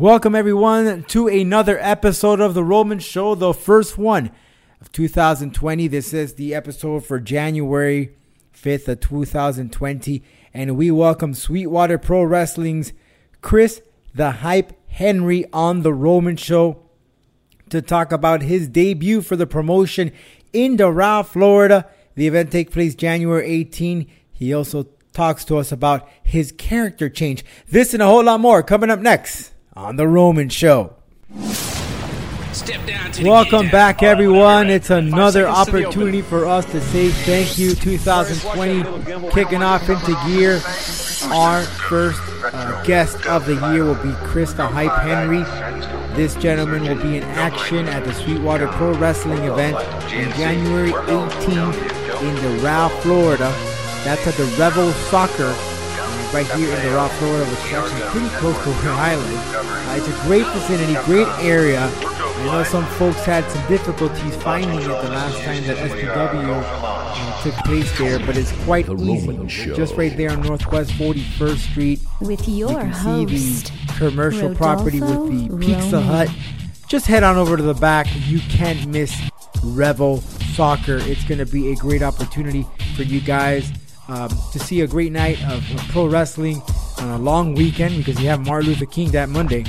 Welcome, everyone, to another episode of The Roman Show, the first one of 2020. This is the episode for January 5th of 2020. And we welcome Sweetwater Pro Wrestling's Chris the Hype Henry on The Roman Show to talk about his debut for the promotion in Doral, Florida. The event takes place January 18. He also talks to us about his character change. This and a whole lot more coming up next on The Roman Show. Welcome back, everyone. It's another opportunity for us to say thank you. 2020 kicking off into gear. Our first uh, guest of the year will be Chris the Hype Henry. This gentleman will be in action at the Sweetwater Pro Wrestling event on January 18th in Doral, Florida. That's at the Revo Soccer right here in Doral, Florida, which is actually pretty close to where I live. Uh, it's a great vicinity, great area. I know some folks had some difficulties finding it the last time that SPW uh, took place there, but it's quite The easy. Just right there on Northwest 41st Street. With You your can host, see the commercial property with the Pizza Roman. Hut. Just head on over to the back. You can't miss Revo Soccer. It's going to be a great opportunity for you guys um, to see a great night of, of pro wrestling on a long weekend because you have Martin Luther King that Monday.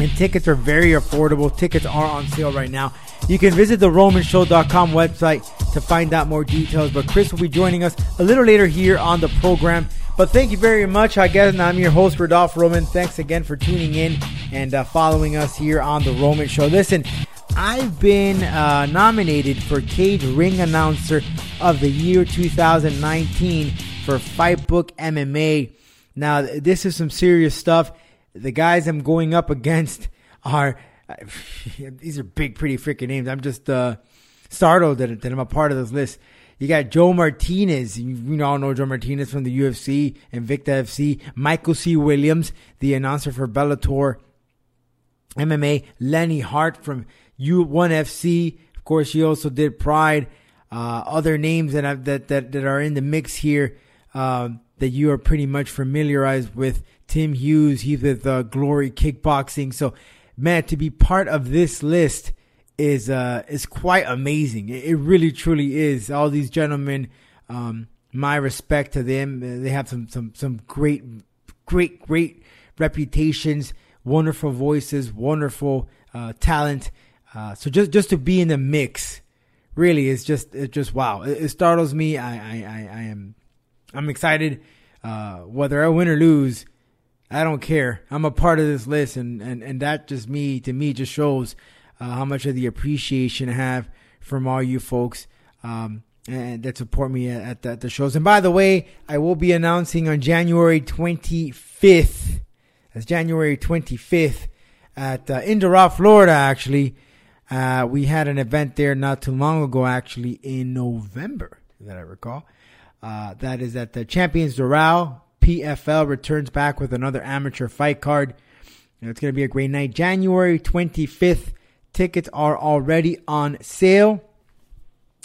And tickets are very affordable. Tickets are on sale right now. You can visit the romanshow.com website to find out more details. But Chris will be joining us a little later here on the program. But thank you very much. I guess and I'm your host, Rodolfo Roman. Thanks again for tuning in and uh, following us here on the Roman Show. Listen, I've been uh, nominated for Cage Ring Announcer of the Year 2019 for Fightbook MMA. Now, this is some serious stuff. The guys I'm going up against are these are big, pretty freaking names. I'm just uh, startled that, that I'm a part of this list. You got Joe Martinez. You, you all know Joe Martinez from the UFC and Victa FC. Michael C. Williams, the announcer for Bellator MMA. Lenny Hart from U1FC. Of course, he also did Pride. Uh, other names that, I've, that that that are in the mix here uh, that you are pretty much familiarized with. Tim Hughes, he's with uh, Glory Kickboxing. So, man, to be part of this list is uh, is quite amazing. It, it really, truly is. All these gentlemen, um, my respect to them. They have some some some great, great, great reputations, wonderful voices, wonderful uh, talent. Uh, so just just to be in the mix, really is just it's just wow. It, it startles me. I I, I, I am I'm excited. Uh, whether I win or lose, I don't care. I'm a part of this list, and and and that just me to me just shows uh, how much of the appreciation I have from all you folks. Um, and that support me at, at the, at the shows. And by the way, I will be announcing on January 25th. That's January 25th at uh, in Doral, Florida. Actually, uh, we had an event there not too long ago. Actually, in November, that I recall. Uh, that is at the Champions Doral. PFL returns back with another amateur fight card. And it's going to be a great night. January 25th. Tickets are already on sale.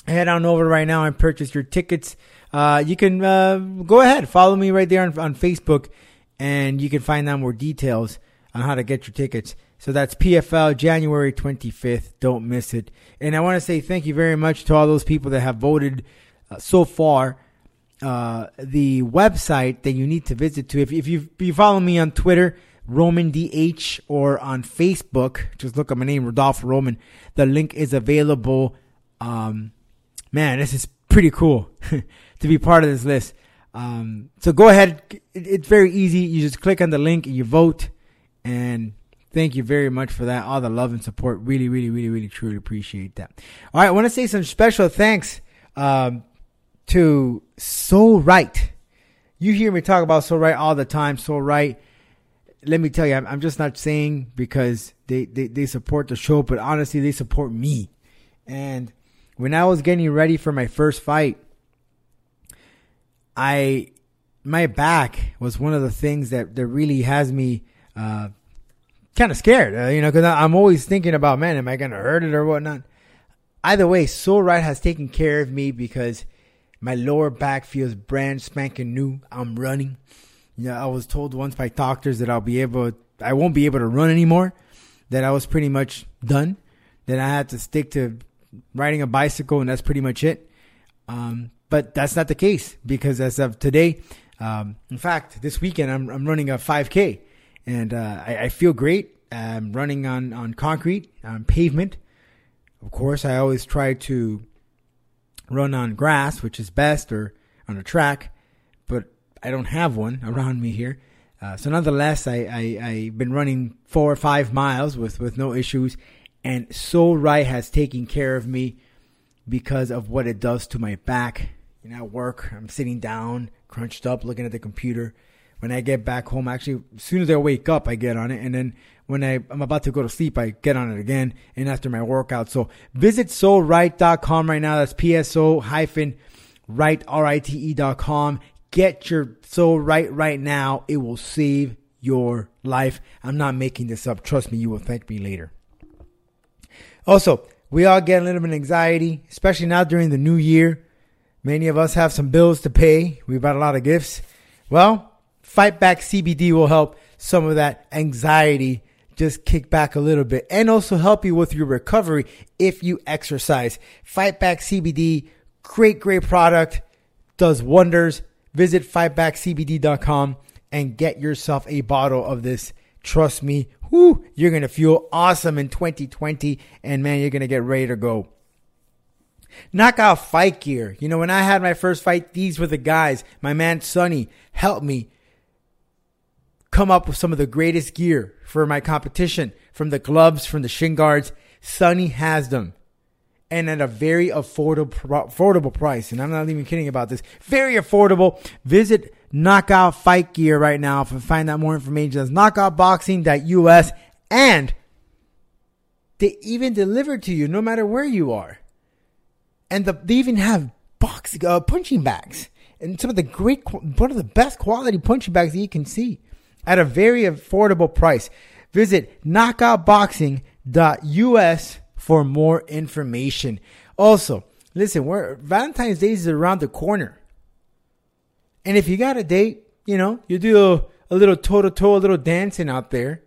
Head on over right now and purchase your tickets. Uh, you can uh, go ahead, follow me right there on, on Facebook, and you can find out more details on how to get your tickets. So that's PFL January 25th. Don't miss it. And I want to say thank you very much to all those people that have voted uh, so far. Uh, the website that you need to visit to, if, if, you, you follow me on Twitter, Roman DH, or on Facebook, just look up my name, Rodolfo Roman. The link is available. Um, man, this is pretty cool to be part of this list. Um, so go ahead. It, it's very easy. You just click on the link and you vote. And thank you very much for that. All the love and support. Really, really, really, really, truly appreciate that. All right. I want to say some special thanks, um, to Soul Right. You hear me talk about Soul Right all the time. Soul Right. Let me tell you, I'm, I'm just not saying because they, they, they support the show, but honestly, they support me. And when I was getting ready for my first fight, I my back was one of the things that that really has me uh, kind of scared. Uh, you know, because I'm always thinking about, man, am I gonna hurt it or whatnot? Either way, Soul Right has taken care of me because my lower back feels brand spanking new. I'm running. You know, I was told once by doctors that I'll be able. I won't be able to run anymore. That I was pretty much done. That I had to stick to riding a bicycle, and that's pretty much it. Um, but that's not the case because as of today, um, in fact, this weekend I'm, I'm running a 5K, and uh, I, I, feel great. I'm running on on concrete, on pavement. Of course, I always try to run on grass, which is best, or on a track, but I don't have one around me here. Uh, so nonetheless, I, I, I've been running four or five miles with, with no issues. And Soul Right has taken care of me because of what it does to my back. You know, at work, I'm sitting down, crunched up, looking at the computer. When I get back home, actually, as soon as I wake up, I get on it. And then when I, I'm about to go to sleep, I get on it again. And after my workout. So visit soulright.com right now. That's PSO hyphen right, R-I-T-E dot com. Get your soul right right now. It will save your life. I'm not making this up. Trust me, you will thank me later. Also, we all get a little bit of anxiety, especially now during the new year. Many of us have some bills to pay. We've got a lot of gifts. Well, Fight Back CBD will help some of that anxiety just kick back a little bit and also help you with your recovery if you exercise. Fight Back CBD, great, great product, does wonders. Visit fightbackcbd.com and get yourself a bottle of this. Trust me, you're going to feel awesome in 2020 and man, you're going to get ready to go. Knockout fight gear. You know, when I had my first fight, these were the guys. My man Sonny helped me come up with some of the greatest gear for my competition from the gloves, from the shin guards. Sonny has them. And at a very affordable affordable price. And I'm not even kidding about this. Very affordable. Visit Knockout Fight Gear right now to find out more information. That's knockoutboxing.us. And they even deliver to you no matter where you are. And the, they even have box uh, punching bags and some of the great, one of the best quality punching bags that you can see at a very affordable price. Visit knockoutboxing.us for more information. Also, listen, we're, Valentine's Day is around the corner. And if you got a date, you know, you do a, a little toe to toe, a little dancing out there,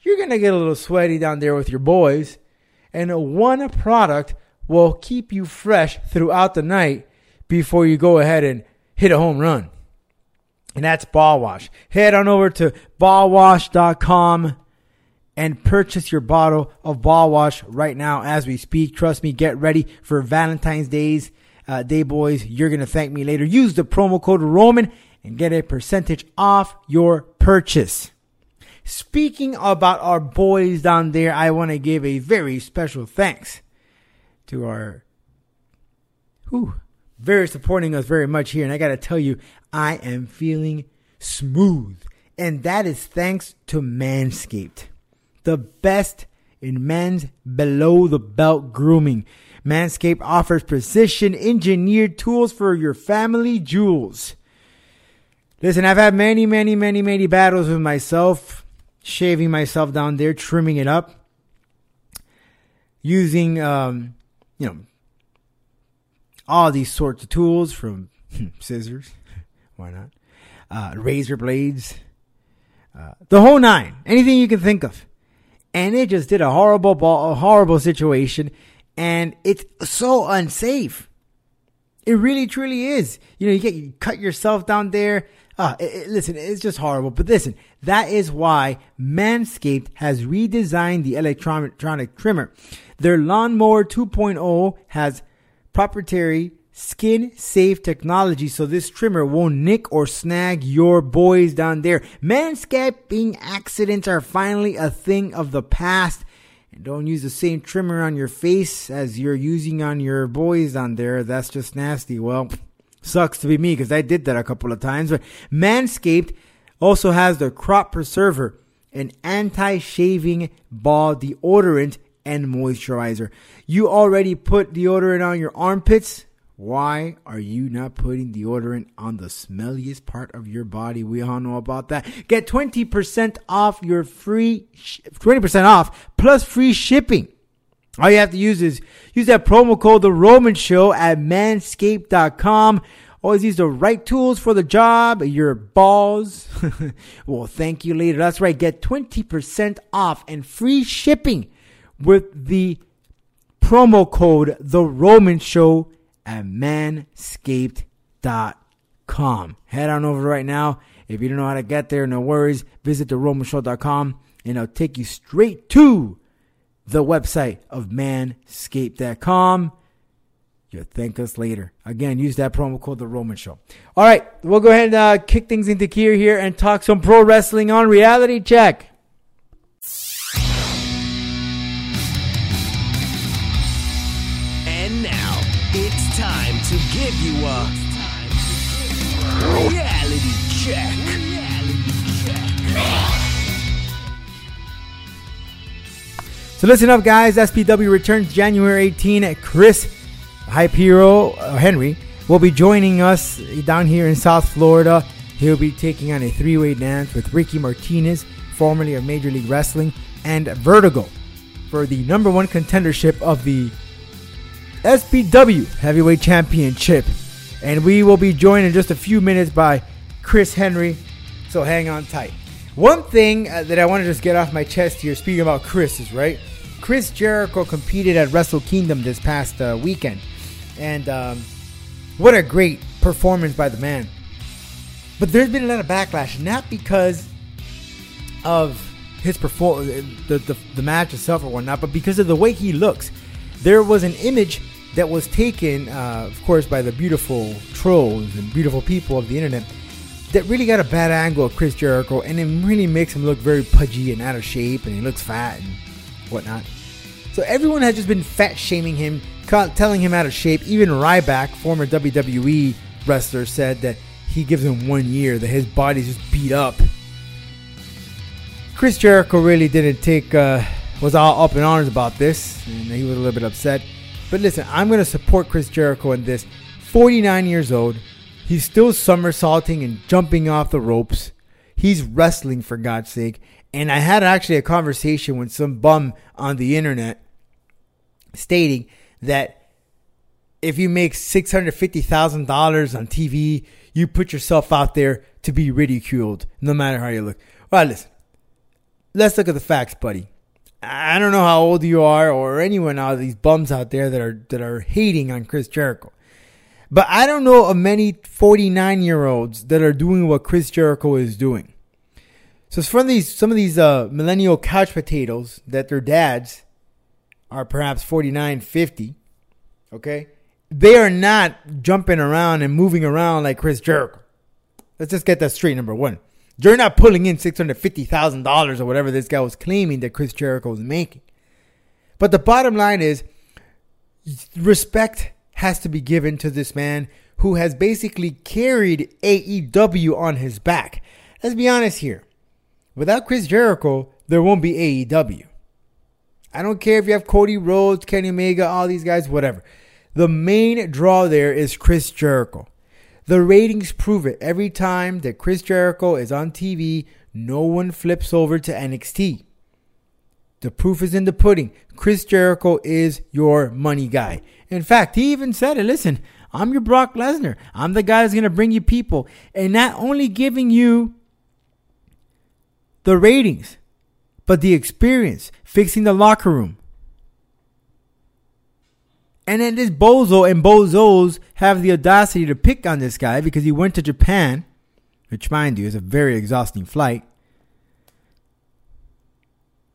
you're going to get a little sweaty down there with your boys. And one product will keep you fresh throughout the night before you go ahead and hit a home run and that's Ball Wash. Head on over to ballwash.com and purchase your bottle of Ball Wash right now as we speak. Trust me, get ready for Valentine's Days. Uh, Day Boys, you're going to thank me later. Use the promo code Roman and get a percentage off your purchase. Speaking about our boys down there, I want to give a very special thanks to our who very supporting us very much here. And I got to tell you, I am feeling smooth. And that is thanks to Manscaped, the best in men's below the belt grooming. Manscaped offers precision engineered tools for your family jewels. Listen, I've had many, many, many, many battles with myself, shaving myself down there, trimming it up, using, um, you know, all these sorts of tools from scissors, why not? Uh, razor blades, uh, the whole nine, anything you can think of. And it just did a horrible, ball, a horrible situation, and it's so unsafe. It really, truly is. You know, you get you cut yourself down there. Uh, it, it, listen, it's just horrible. But listen, that is why Manscaped has redesigned the electronic trimmer. Their Lawnmower 2.0 has proprietary skin safe technology so this trimmer won't nick or snag your boys down there. Manscaping accidents are finally a thing of the past. And don't use the same trimmer on your face as you're using on your boys down there. That's just nasty. Well, sucks to be me because I did that a couple of times. But Manscaped also has the Crop Preserver, an anti shaving ball deodorant and moisturizer. You already put deodorant on your armpits. Why are you not putting deodorant on the smelliest part of your body? We all know about that. Get 20% off your free, 20% off plus free shipping. All you have to use is use that promo code The Roman Show at manscaped.com Always use the right tools for the job. Your balls. well, thank you later. That's right. Get 20% off and free shipping with the promo code The Roman Show at manscaped.com. Head on over right now. If you don't know how to get there, no worries. Visit theromanshow.com and it'll take you straight to the website of manscaped.com. You'll thank us later. Again, use that promo code The Roman Show. All right, we'll go ahead and uh, kick things into gear here and talk some pro wrestling on Reality Check. Give you a reality check. So listen up, guys. SPW returns January 18. Chris Hype Hero uh, Henry will be joining us down here in South Florida. He'll be taking on a three-way dance with Ricky Martinez, formerly of Major League Wrestling, and Vertigo for the number one contendership of the SPW Heavyweight Championship. And we will be joined in just a few minutes by Chris Henry. So hang on tight. One thing uh, that I want to just get off my chest here, speaking about Chris, is right. Chris Jericho competed at Wrestle Kingdom this past uh, weekend, and um, what a great performance by the man. But there's been a lot of backlash, not because of his perform the, the the match itself or whatnot, but because of the way he looks. There was an image that was taken, uh, of course, by the beautiful trolls and beautiful people of the internet that really got a bad angle of Chris Jericho, and it really makes him look very pudgy and out of shape, and he looks fat and whatnot. So everyone has just been fat shaming him, telling him out of shape. Even Ryback, former WWE wrestler, said that he gives him one year, that his body's just beat up. Chris Jericho really didn't take, uh, was all up in arms about this, and he was a little bit upset. But listen, I'm going to support Chris Jericho in this. 49 years old, He's still somersaulting and jumping off the ropes. He's wrestling for God's sake. And I had actually a conversation with some bum on the internet stating that if you make $650,000 on TV, you put yourself out there to be ridiculed, no matter how you look. Well, listen, let's look at the facts, buddy. I don't know how old you are or anyone out of these bums out there that are that are hating on Chris Jericho. But I don't know of many 49 year olds that are doing what Chris Jericho is doing. So it's from these some of these uh, millennial couch potatoes that their dads are perhaps 49, 50. Okay, they are not jumping around and moving around like Chris Jericho. Let's just get that straight. Number one, you're not pulling in six hundred fifty thousand dollars or whatever this guy was claiming that Chris Jericho was making. But the bottom line is respect has to be given to this man who has basically carried AEW on his back. Let's be honest here. Without Chris Jericho, there won't be AEW. I don't care if you have Cody Rhodes, Kenny Omega, all these guys, whatever. The main draw there is Chris Jericho. The ratings prove it. Every time that Chris Jericho is on TV, no one flips over to NXT. The proof is in the pudding. Chris Jericho is your money guy. In fact, he even said it. Listen, I'm your Brock Lesnar. I'm the guy that's going to bring you people. And not only giving you the ratings, but the experience, fixing the locker room. And then this bozo and bozos have the audacity to pick on this guy because he went to Japan, which, mind you, is a very exhausting flight.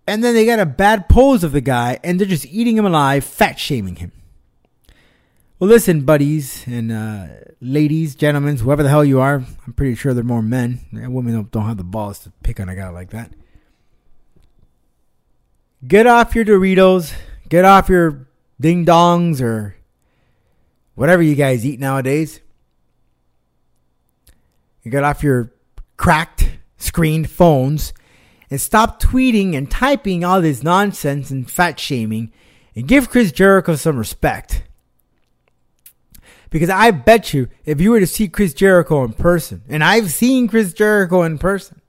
And then they got a bad pose of the guy and they're just eating him alive, fat shaming him. Well, listen, buddies and uh, ladies, gentlemen, whoever the hell you are, I'm pretty sure they're more men. Women don't, don't have the balls to pick on a guy like that. Get off your Doritos. Get off your ding dongs or whatever you guys eat nowadays. You get off your cracked screened phones and stop tweeting and typing all this nonsense and fat shaming and give Chris Jericho some respect. Because I bet you, if you were to see Chris Jericho in person, and I've seen Chris Jericho in person,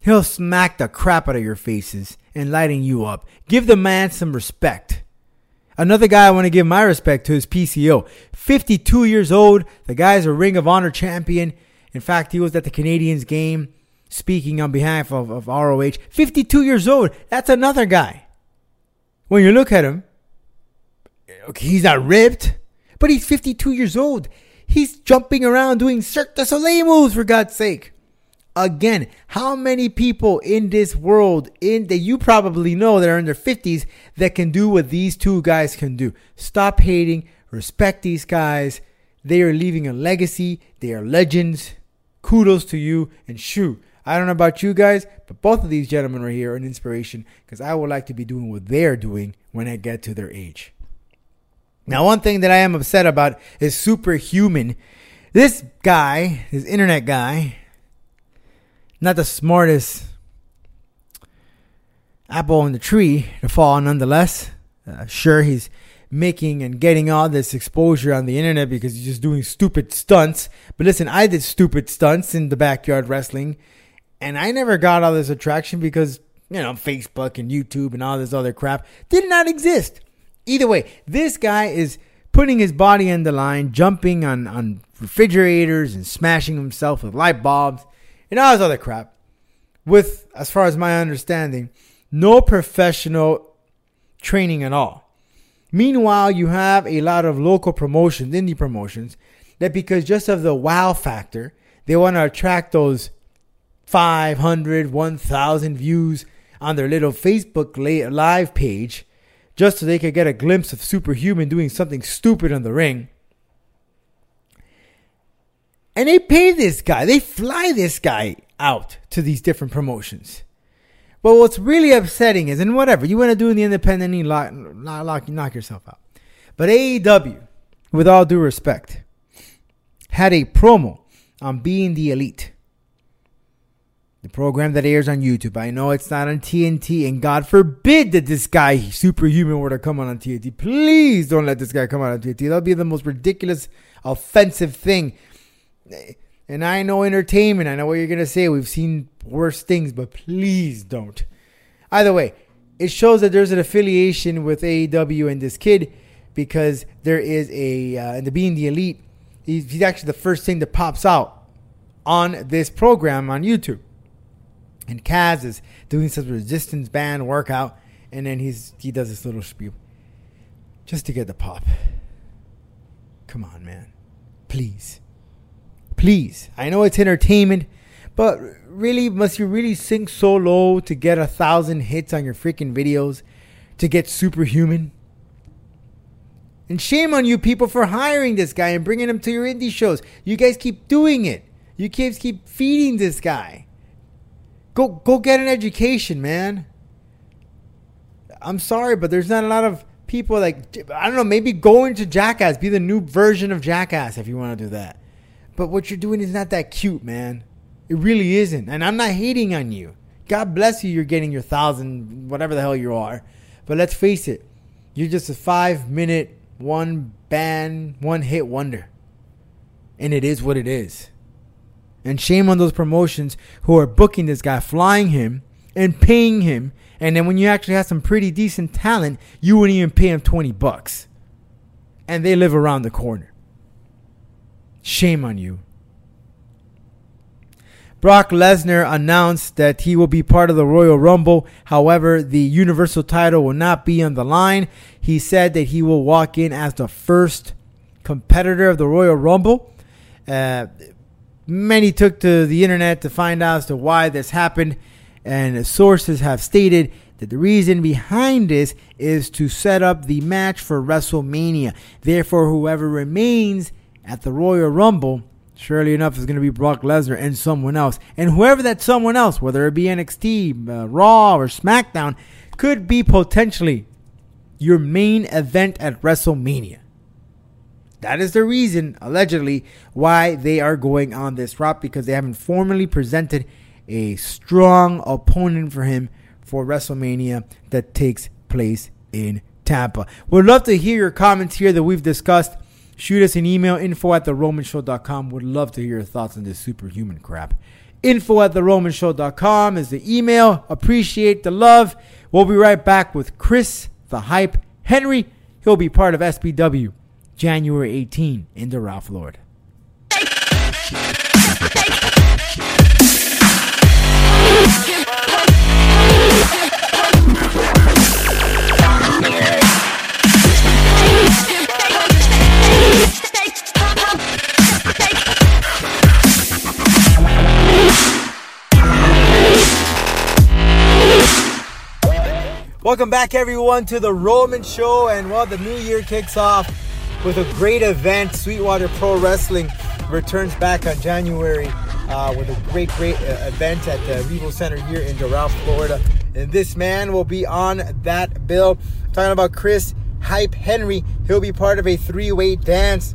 he'll smack the crap out of your faces and lighting you up. Give the man some respect. Another guy I want to give my respect to is PCO. 52 years old. The guy's a Ring of Honor champion. In fact, he was at the Canadiens game speaking on behalf of, of ROH. 52 years old. That's another guy. When you look at him, okay, he's not ripped, but he's 52 years old. He's jumping around doing Cirque du Soleil moves, for God's sake. Again, how many people in this world in that you probably know that are in their 50s that can do what these two guys can do? Stop hating, respect these guys. They are leaving a legacy. They are legends. Kudos to you and shoot. I don't know about you guys, but both of these gentlemen right here are an inspiration because I would like to be doing what they're doing when I get to their age. Now, one thing that I am upset about is Super Humann. This guy, this internet guy, not the smartest apple in the tree to fall nonetheless. Uh, sure, he's making and getting all this exposure on the internet because he's just doing stupid stunts. But listen, I did stupid stunts in the backyard wrestling, and I never got all this attraction because, you know, Facebook and YouTube and all this other crap did not exist. Either way, this guy is putting his body on the line, jumping on, on refrigerators and smashing himself with light bulbs and all this other crap with, as far as my understanding, no professional training at all. Meanwhile, you have a lot of local promotions, indie promotions, that because just of the wow factor, they want to attract those 500, 1,000 views on their little Facebook live page just so they could get a glimpse of Super Humann doing something stupid in the ring. And they pay this guy, they fly this guy out to these different promotions. But what's really upsetting is, and whatever, you want to do in the independent, you lock, lock, knock yourself out. But AEW, with all due respect, had a promo on being the elite. The program that airs on YouTube. I know it's not on TNT, and God forbid that this guy, Super Humann, were to come on, on TNT. Please don't let this guy come out on TNT. That'll be the most ridiculous, offensive thing and I know entertainment. I know what you're to say. We've seen worse things, but please don't. Either way, it shows that there's an affiliation with AEW and this kid because there is a, uh, and the being the elite, he's, he's actually the first thing that pops out on this program on YouTube. And Kaz is doing some resistance band workout, and then he's he does this little spiel just to get the pop. Come on, man. Please. Please, I know it's entertainment, but really, must you really sink so low to get a thousand hits on your freaking videos to get Super Humann? And shame on you people for hiring this guy and bringing him to your indie shows. You guys keep doing it. You kids keep feeding this guy. Go go get an education, man. I'm sorry, but there's not a lot of people like I don't know, maybe go into Jackass, be the new version of Jackass if you want to do that. But what you're doing is not that cute, man. It really isn't. And I'm not hating on you. God bless you, you're getting your thousand, whatever the hell you are. But let's face it, you're just a five minute, one band, one hit wonder. And it is what it is. And shame on those promotions who are booking this guy, flying him, and paying him. And then when you actually have some pretty decent talent, you wouldn't even pay him 20 bucks. And they live around the corner. Shame on you. Brock Lesnar announced that he will be part of the Royal Rumble. However, the Universal title will not be on the line. He said that he will walk in as the first competitor of the Royal Rumble. Uh, many took to the internet to find out as to why this happened, and sources have stated that the reason behind this is to set up the match for WrestleMania. Therefore, whoever remains at the Royal Rumble, surely enough, is going to be Brock Lesnar and someone else. And whoever that someone else, whether it be NXT, uh, Raw, or SmackDown, could be potentially your main event at WrestleMania. That is the reason, allegedly, why they are going on this route because they haven't formally presented a strong opponent for him for WrestleMania that takes place in Tampa. We'd love to hear your comments here that we've discussed. Shoot us an email, info at theromanshow.com. Would love to hear your thoughts on this Super Humann crap. Info at theromanshow.com is the email. Appreciate the love. We'll be right back with Chris, the hype, Henry. He'll be part of SPW January 18 in Doral, Florida. Welcome back, everyone, to the Roman Show. And well, the new year kicks off with a great event. Sweetwater Pro Wrestling returns back on January uh, with a great, great uh, event at the Revo Center here in Doral, Florida. And this man will be on that bill. talking about Chris Hype Henry. He'll be part of a three way dance.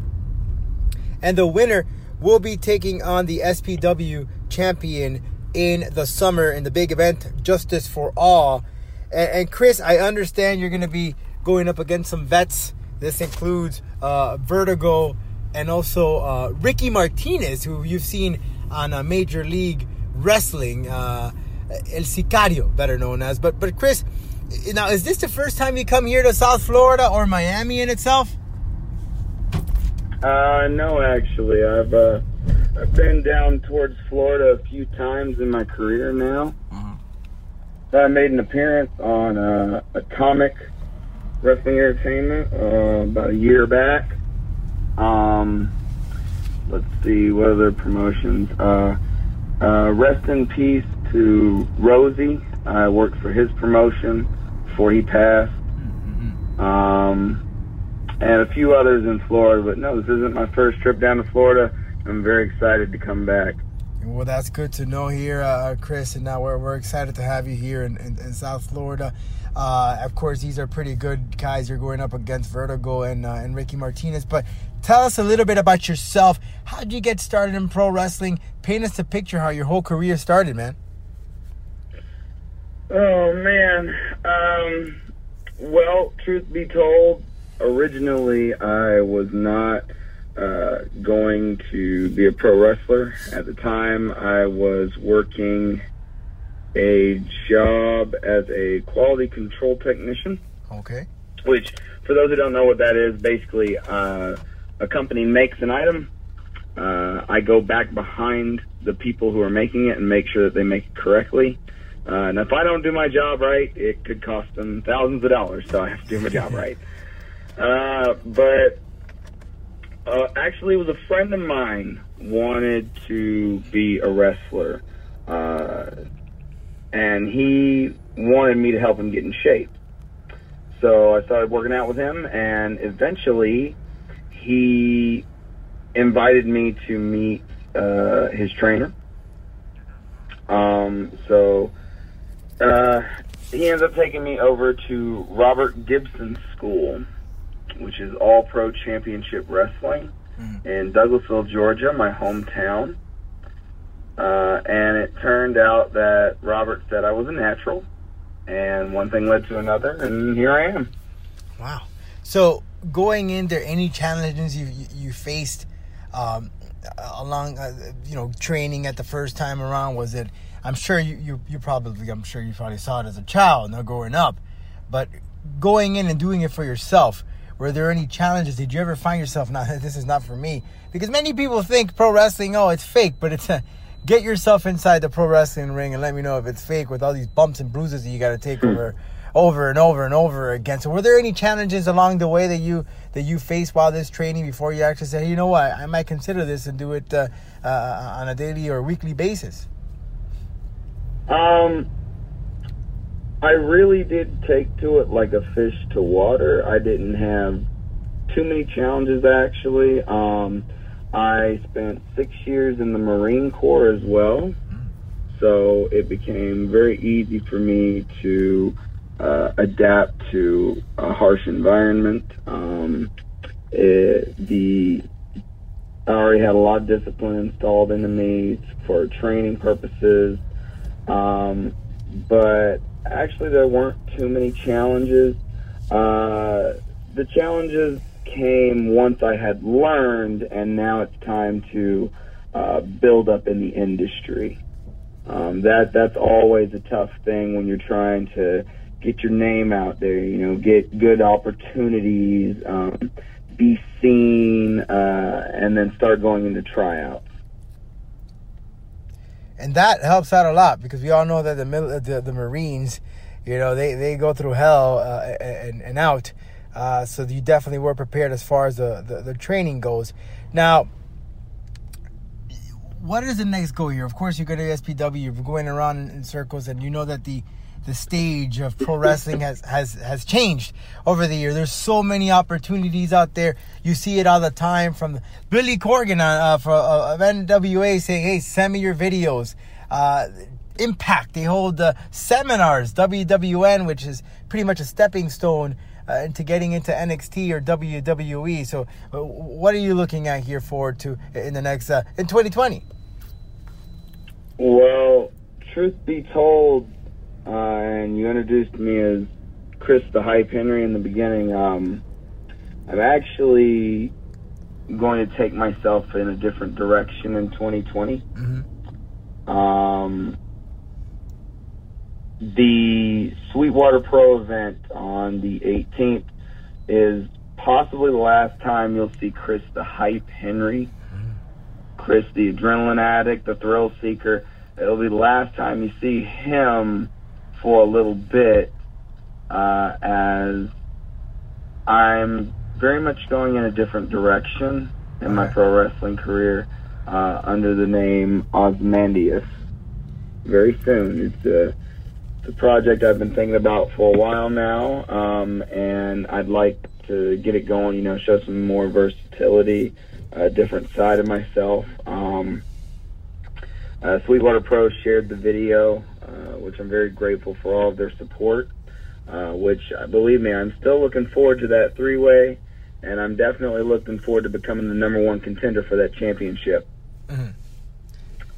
And the winner will be taking on the SPW champion in the summer in the big event, Justice for All. And, and Chris, I understand you're going to be going up against some vets. This includes uh, Vertigo and also uh, Ricky Martinez, who you've seen on a Major League Wrestling, uh, El Sicario, better known as. But but Chris, now is this the first time you come here to South Florida or Miami in itself? Uh, no, actually, I've uh, I've been down towards Florida a few times in my career now. I made an appearance on uh, Atomic Wrestling Entertainment uh, about a year back. Um, let's see, what other promotions? Uh, uh, rest in peace to Rosie. I worked for his promotion before he passed. Um, and a few others in Florida, but no, this isn't my first trip down to Florida. I'm very excited to come back. Well, that's good to know here, uh, Chris. And now we're, we're excited to have you here in, in, in South Florida. Uh, of course, these are pretty good guys you're going up against Vertigo and, uh, and Ricky Martinez. But tell us a little bit about yourself. How did you get started in pro wrestling? Paint us a picture how your whole career started, man. Oh, man. Um, well, truth be told, originally I was not uh, going to be a pro wrestler. At the time, I was working a job as a quality control technician. Okay. Which, for those who don't know what that is, basically uh, a company makes an item. Uh, I go back behind the people who are making it and make sure that they make it correctly. Uh, and if I don't do my job right, it could cost them thousands of dollars. So I have to do my job right. Uh, but uh, actually, it was a friend of mine wanted to be a wrestler, uh, and he wanted me to help him get in shape. So I started working out with him, and eventually, he invited me to meet uh, his trainer. Um, so uh, he ends up taking me over to Robert Gibson's school which is All Pro Championship Wrestling mm. in Douglasville, Georgia, my hometown. Uh, and it turned out that Robert said I was a natural, and one thing led to another, and here I am. Wow. So going in there, any challenges you you faced um, along, uh, you know, training at the first time around? Was it? I'm sure you, you you probably I'm sure you probably saw it as a child, not growing up, but going in and doing it for yourself were there any challenges? Did you ever find yourself, now this is not for me? Because many people think pro wrestling, oh, it's fake, but it's a, get yourself inside the pro wrestling ring and let me know if it's fake with all these bumps and bruises that you got to take over over and over and over again. So were there any challenges along the way that you that you faced while this training before you actually say, hey, you know what, I might consider this and do it uh, uh, on a daily or weekly basis? Um, I really did take to it like a fish to water. I didn't have too many challenges actually. Um, I spent six years in the Marine Corps as well, so it became very easy for me to uh, adapt to a harsh environment. Um, it, the I already had a lot of discipline installed into me for training purposes, um, but actually there weren't too many challenges. Uh, the challenges came once I had learned, and now it's time to uh, build up in the industry. Um, that that's always a tough thing when you're trying to get your name out there. You know, get good opportunities, um, be seen, uh, and then start going into tryouts. And that helps out a lot because we all know that the the, the Marines, you know, they, they go through hell uh, and, and out. Uh, so you definitely were prepared as far as the, the, the training goes. Now, what is the next goal here? Of course, you're going to SPW. You're going around in circles, and you know that the the stage of pro wrestling has, has has changed over the year. There's so many opportunities out there. You see it all the time from Billy Corgan uh, for, uh, of NWA saying, "Hey, send me your videos." Uh, Impact they hold uh, seminars. WWN, which is pretty much a stepping stone uh, into getting into NXT or WWE. So, uh, what are you looking at here forward to in the next uh, in 2020? Well, truth be told, uh, and you introduced me as Chris the Hype Henry in the beginning. Um, I'm actually going to take myself in a different direction in 2020. Um, the Sweetwater Pro event on the 18th is possibly the last time you'll see Chris the Hype Henry, Chris the Adrenaline Addict, the Thrill Seeker. It'll be the last time you see him for a little bit, uh, as I'm very much going in a different direction in my pro wrestling career uh, under the name Ozymandias. Very soon. It's a, it's a project I've been thinking about for a while now, um, and I'd like to get it going. You know, show some more versatility, a different side of myself. Um, uh, Sweetwater Pro shared the video, uh, which I'm very grateful for all of their support. Uh, which, uh, believe me, I'm still looking forward to that three-way, and I'm definitely looking forward to becoming the number one contender for that championship.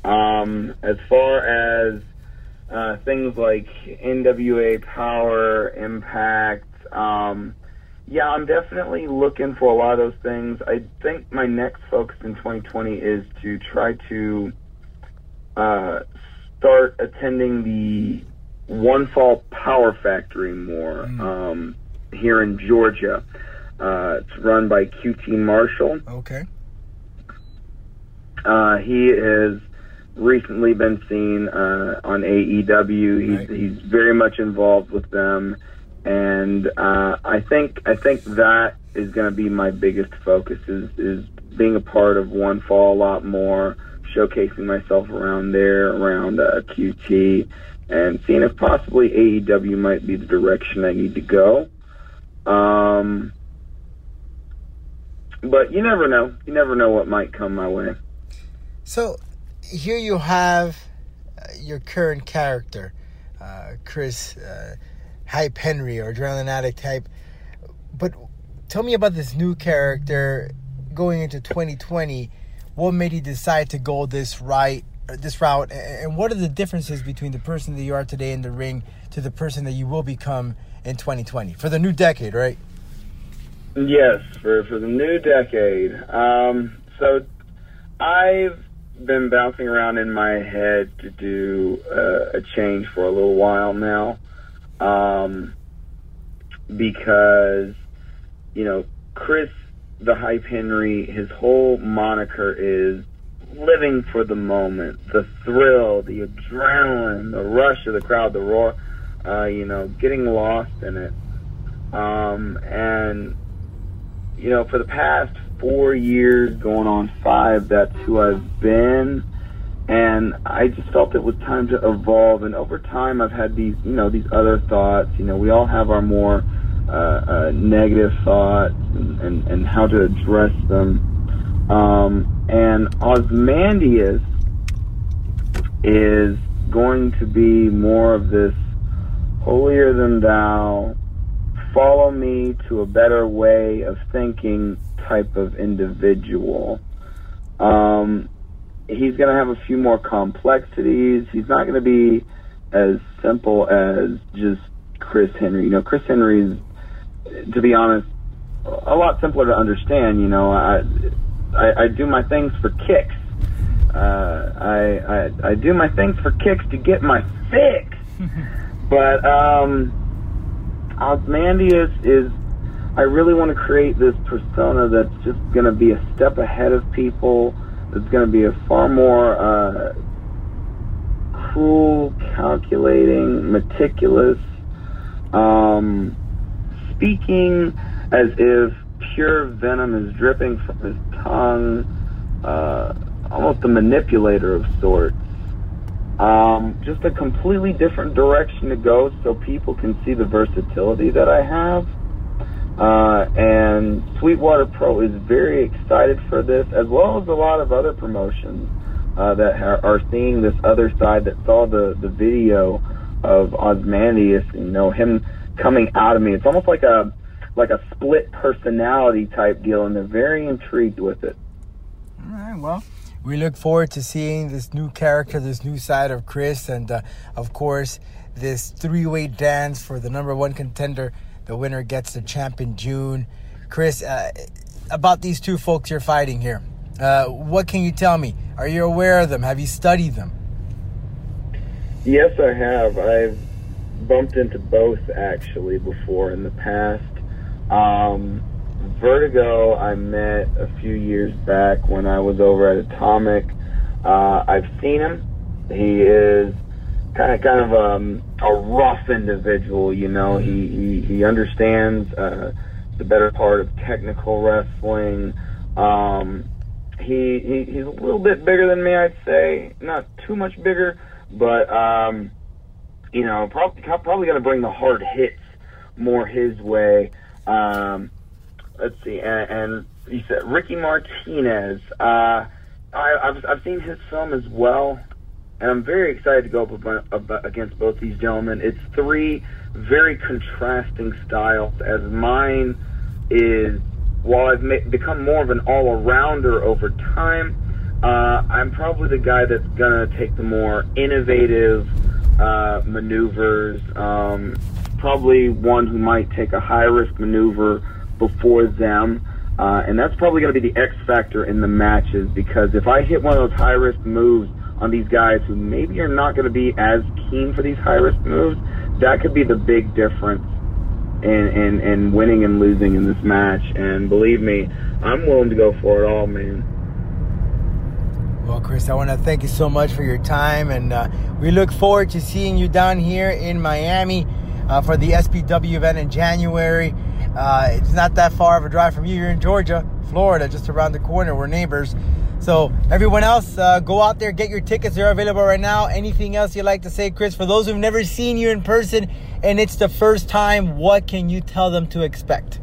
Um, as far as uh, things like NWA Power, Impact, um, yeah, I'm definitely looking for a lot of those things. I think my next focus in 2020 is to try to uh, start attending the One Fall Power Factory more um, here in Georgia. Uh, it's run by QT Marshall. Okay. Uh, he has recently been seen uh, on AEW. He's, Right. he's very much involved with them, and uh, I think I think that is going to be my biggest focus is is being a part of One Fall a lot more, showcasing myself around there, around uh, QT, and seeing if possibly AEW might be the direction I need to go. Um, but you never know. You never know what might come my way. So here you have uh, your current character, uh, Chris uh, Hype Henry or Adrenaline Addict type. But tell me about this new character going into 2020. What made you decide to go this right, uh, this route, and what are the differences between the person that you are today in the ring to the person that you will become in 2020 for the new decade, right? Yes, for for the new decade. Um, so I've been bouncing around in my head to do uh, a change for a little while now, um, because you know Chris the Hype Henry, his whole moniker is living for the moment, the thrill, the adrenaline, the rush of the crowd, the roar. Uh, you know, getting lost in it. Um, and you know, for the past four years, going on five, that's who I've been. And I just felt it was time to evolve. And over time, I've had these, you know, these other thoughts. You know, we all have our more uh, negative thoughts and, and, and how to address them. Um, and Ozymandias is going to be more of this holier than thou, follow me to a better way of thinking type of individual. Um, he's going to have a few more complexities. He's not going to be as simple as just Chris Henry. You know, Chris Henry's, to be honest, a lot simpler to understand. You know, I I, I do my things for kicks. Uh, I, I I do my things for kicks to get my fix, but um, Ozymandias is. I really want to create this persona that's just going to be a step ahead of people. That's going to be a far more uh, cruel, calculating, meticulous, um, speaking as if pure venom is dripping from his tongue, uh, almost a manipulator of sorts. Um, just a completely different direction to go so people can see the versatility that I have. Uh, and Sweetwater Pro is very excited for this, as well as a lot of other promotions uh, that ha- are seeing this other side that saw the, the video of Ozymandias, you know, him coming out of me. It's almost like a like a split personality type deal, and they're very intrigued with it. All right, well, we look forward to seeing this new character, this new side of Chris, and uh, of course, this three way dance for the number one contender. The winner gets the champ in June. Chris, uh, about these two folks you're fighting here, uh, what can you tell me? Are you aware of them? Have you studied them? Yes, I have. I've bumped into both actually before in the past. Um, Vertigo, I met a few years back when I was over at Atomic. Uh, I've seen him. He is kind of kind of um, a rough individual. You know, he he, he understands uh, the better part of technical wrestling. Um, he, he he's a little bit bigger than me, I'd say. Not too much bigger, but um, you know, probably probably going to bring the hard hits more his way. Um, let's see, and, and you said Ricky Martinez. Uh, I, I've I've seen his film as well, and I'm very excited to go up, up against both these gentlemen. It's three very contrasting styles, as mine is. While I've ma- become more of an all-arounder over time, uh, I'm probably the guy that's gonna take the more innovative uh, maneuvers. Um, probably one who might take a high-risk maneuver before them. Uh, and that's probably going to be the X factor in the matches because if I hit one of those high risk moves on these guys who maybe are not going to be as keen for these high risk moves, that could be the big difference in, in, in winning and losing in this match. And believe me, I'm willing to go for it all, man. Well, Chris, I want to thank you so much for your time, and uh, we look forward to seeing you down here in Miami uh, for the SPW event in January. Uh, it's not that far of a drive from you. You're in Georgia, Florida, just around the corner. We're neighbors. So, everyone else, uh, go out there, get your tickets. They're available right now. Anything else you'd like to say, Chris? For those who've never seen you in person and it's the first time, what can you tell them to expect?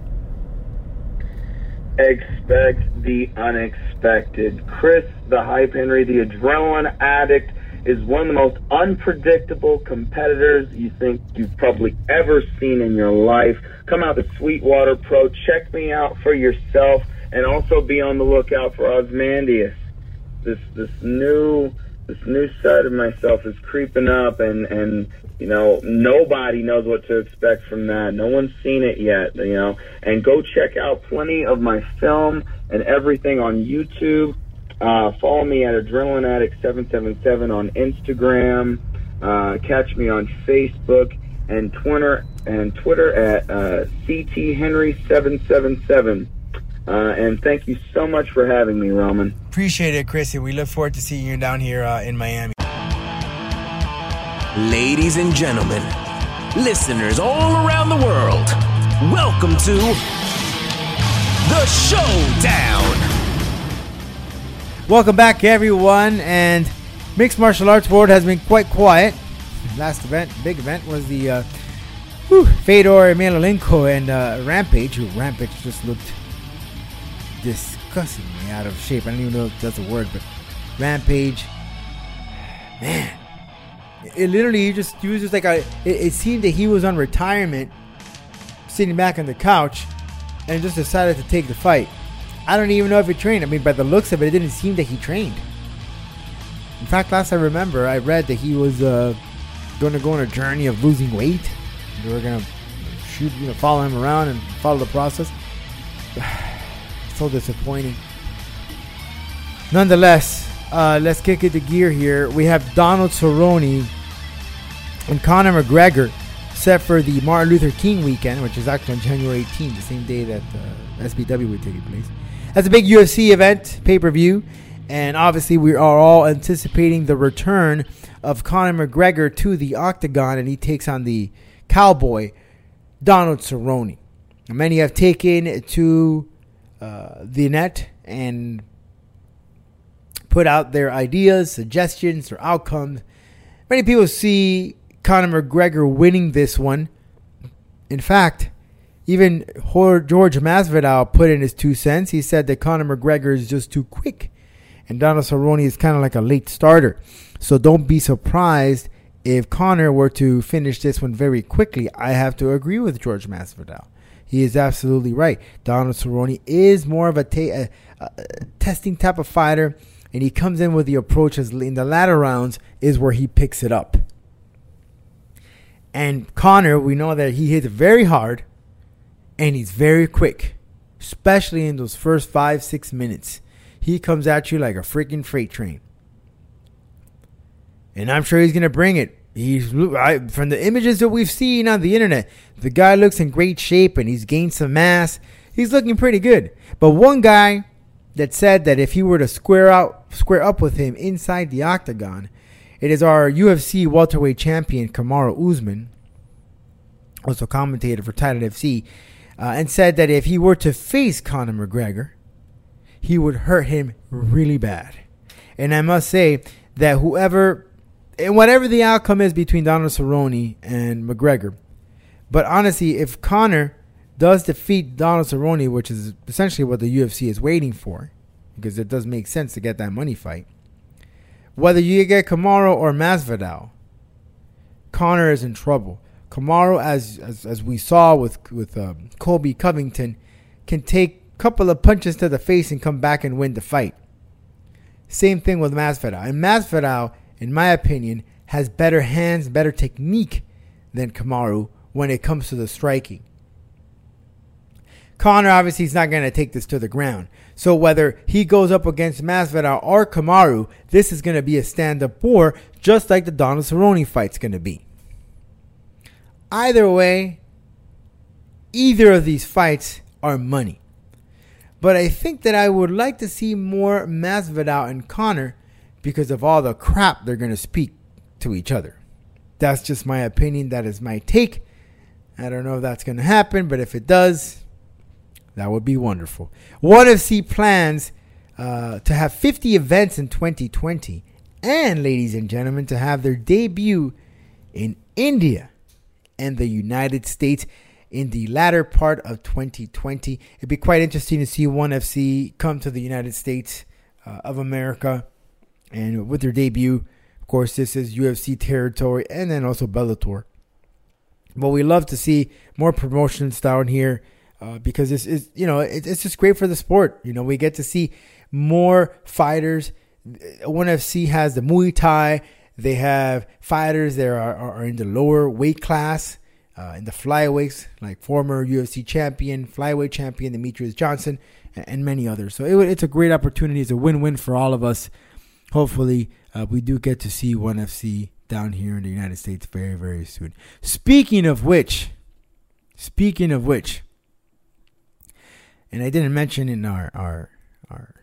Expect the unexpected. Chris, the hype Henry, the adrenaline addict, is one of the most unpredictable competitors you think you've probably ever seen in your life. Come out to Sweetwater Pro, check me out for yourself, and also be on the lookout for Ozymandias. This this new this new side of myself is creeping up, and and you know nobody knows what to expect from that. No one's seen it yet, you know. And go check out plenty of my film and everything on YouTube. Uh, follow me at Adrenaline Addict 777 on Instagram. Uh, catch me on Facebook and Twitter and Twitter at uh, CT Henry 777. Uh, and thank you so much for having me, Roman. Appreciate it, Chris, and we look forward to seeing you down here uh, in Miami. Ladies and gentlemen, listeners all around the world, welcome to the Showdown. Welcome back, everyone. And mixed martial arts world has been quite quiet. Last event, big event, was the uh, whew, Fedor Emelianenko and uh, Rampage. Who Rampage just looked disgustingly out of shape. I don't even know if that's a word, but Rampage, man, it literally he just he was just like a. It, it seemed that he was on retirement, sitting back on the couch, and just decided to take the fight. I don't even know if he trained. I mean, by the looks of it, it didn't seem that he trained. In fact, last I remember, I read that he was uh, going to go on a journey of losing weight. They were going to shoot, you know, follow him around and follow the process. so disappointing. Nonetheless, uh, let's kick it to gear here. We have Donald Cerrone and Conor McGregor set for the Martin Luther King weekend, which is actually on January 18th, the same day that uh, SPW would take place. That's a big UFC event, pay per view, and obviously we are all anticipating the return of Conor McGregor to the octagon, and he takes on the cowboy Donald Cerrone. Many have taken to uh, the net and put out their ideas, suggestions, or outcomes. Many people see Conor McGregor winning this one. In fact, even George Masvidal put in his two cents. He said that Conor McGregor is just too quick, and Donald Cerrone is kind of like a late starter. So don't be surprised if Conor were to finish this one very quickly. I have to agree with George Masvidal. He is absolutely right. Donald Cerrone is more of a, ta- a, a testing type of fighter, and he comes in with the approaches in the latter rounds is where he picks it up. And Conor, we know that he hits very hard and he's very quick, especially in those first five, six minutes. He comes at you like a freaking freight train. And I'm sure he's going to bring it. He's I, from the images that we've seen on the internet. The guy looks in great shape and he's gained some mass. He's looking pretty good. But one guy that said that if he were to square out, square up with him inside the octagon, it is our UFC welterweight champion Kamaru Usman, also commentator for Titan FC, uh, and said that if he were to face Conor McGregor, he would hurt him really bad. And I must say that whoever and whatever the outcome is between Donald Cerrone and McGregor, but honestly, if Conor does defeat Donald Cerrone, which is essentially what the UFC is waiting for, because it does make sense to get that money fight, whether you get Kamaru or Masvidal, Conor is in trouble. Kamaru, as as, as we saw with with um, Colby Covington, can take a couple of punches to the face and come back and win the fight. Same thing with Masvidal. And Masvidal, in my opinion, has better hands, better technique than Kamaru when it comes to the striking. Conor obviously is not going to take this to the ground. So whether he goes up against Masvidal or Kamaru, this is going to be a stand-up war, just like the Donald Cerrone fight's going to be. Either way, either of these fights are money. But I think that I would like to see more Masvidal and Conor because of all the crap they're going to speak to each other. That's just my opinion. That is my take. I don't know if that's going to happen, but if it does, that would be wonderful. ONE FC plans uh, to have 50 events in 2020 and, ladies and gentlemen, to have their debut in India and the United States in the latter part of 2020. It'd be quite interesting to see ONE FC come to the United States uh, of America and with their debut. Of course, this is UFC territory and then also Bellator. But we love to see more promotions down here uh, because this is you know it, it's just great for the sport. You know we get to see more fighters. ONE FC has the Muay Thai. They have fighters that are, are in the lower weight class, uh, in the flyweights, like former UFC champion, flyweight champion Demetrious Johnson, and, and many others. So it, it's a great opportunity. It's a win-win for all of us. Hopefully, uh, we do get to see ONE FC down here in the United States very, very soon. Speaking of which, speaking of which, and I didn't mention in our our our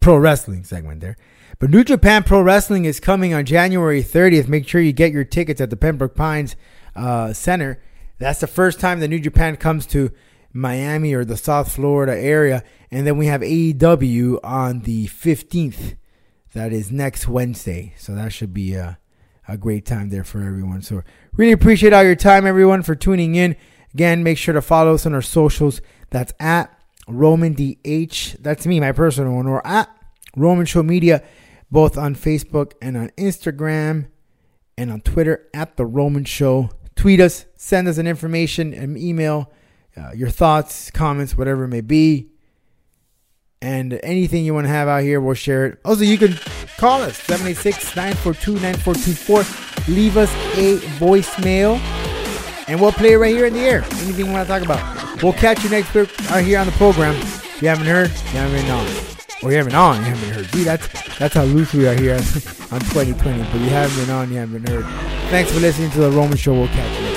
pro wrestling segment there. But New Japan Pro Wrestling is coming on January 30th. Make sure you get your tickets at the Pembroke Pines uh, Center. That's the first time that New Japan comes to Miami or the South Florida area. And then we have AEW on the 15th. That is next Wednesday. So that should be a, a great time there for everyone. So really appreciate all your time, everyone, for tuning in. Again, make sure to follow us on our socials. That's at Roman DH. That's me, my personal one, or at Roman Show Media, both on Facebook and on Instagram and on Twitter at The Roman Show. Tweet us, send us an information, an email, uh, your thoughts, comments, whatever it may be. And anything you want to have out here, we'll share it. Also, you can call us 786 942 9424. Leave us a voicemail and we'll play it right here in the air. Anything you want to talk about. We'll catch you next week right here on the program. If you haven't heard, you haven't known. Or you haven't been on, you haven't heard. See, that's that's how loose we are here on 2020. But you haven't been on, you haven't been heard. Thanks for listening to the Roman Show. We'll catch you.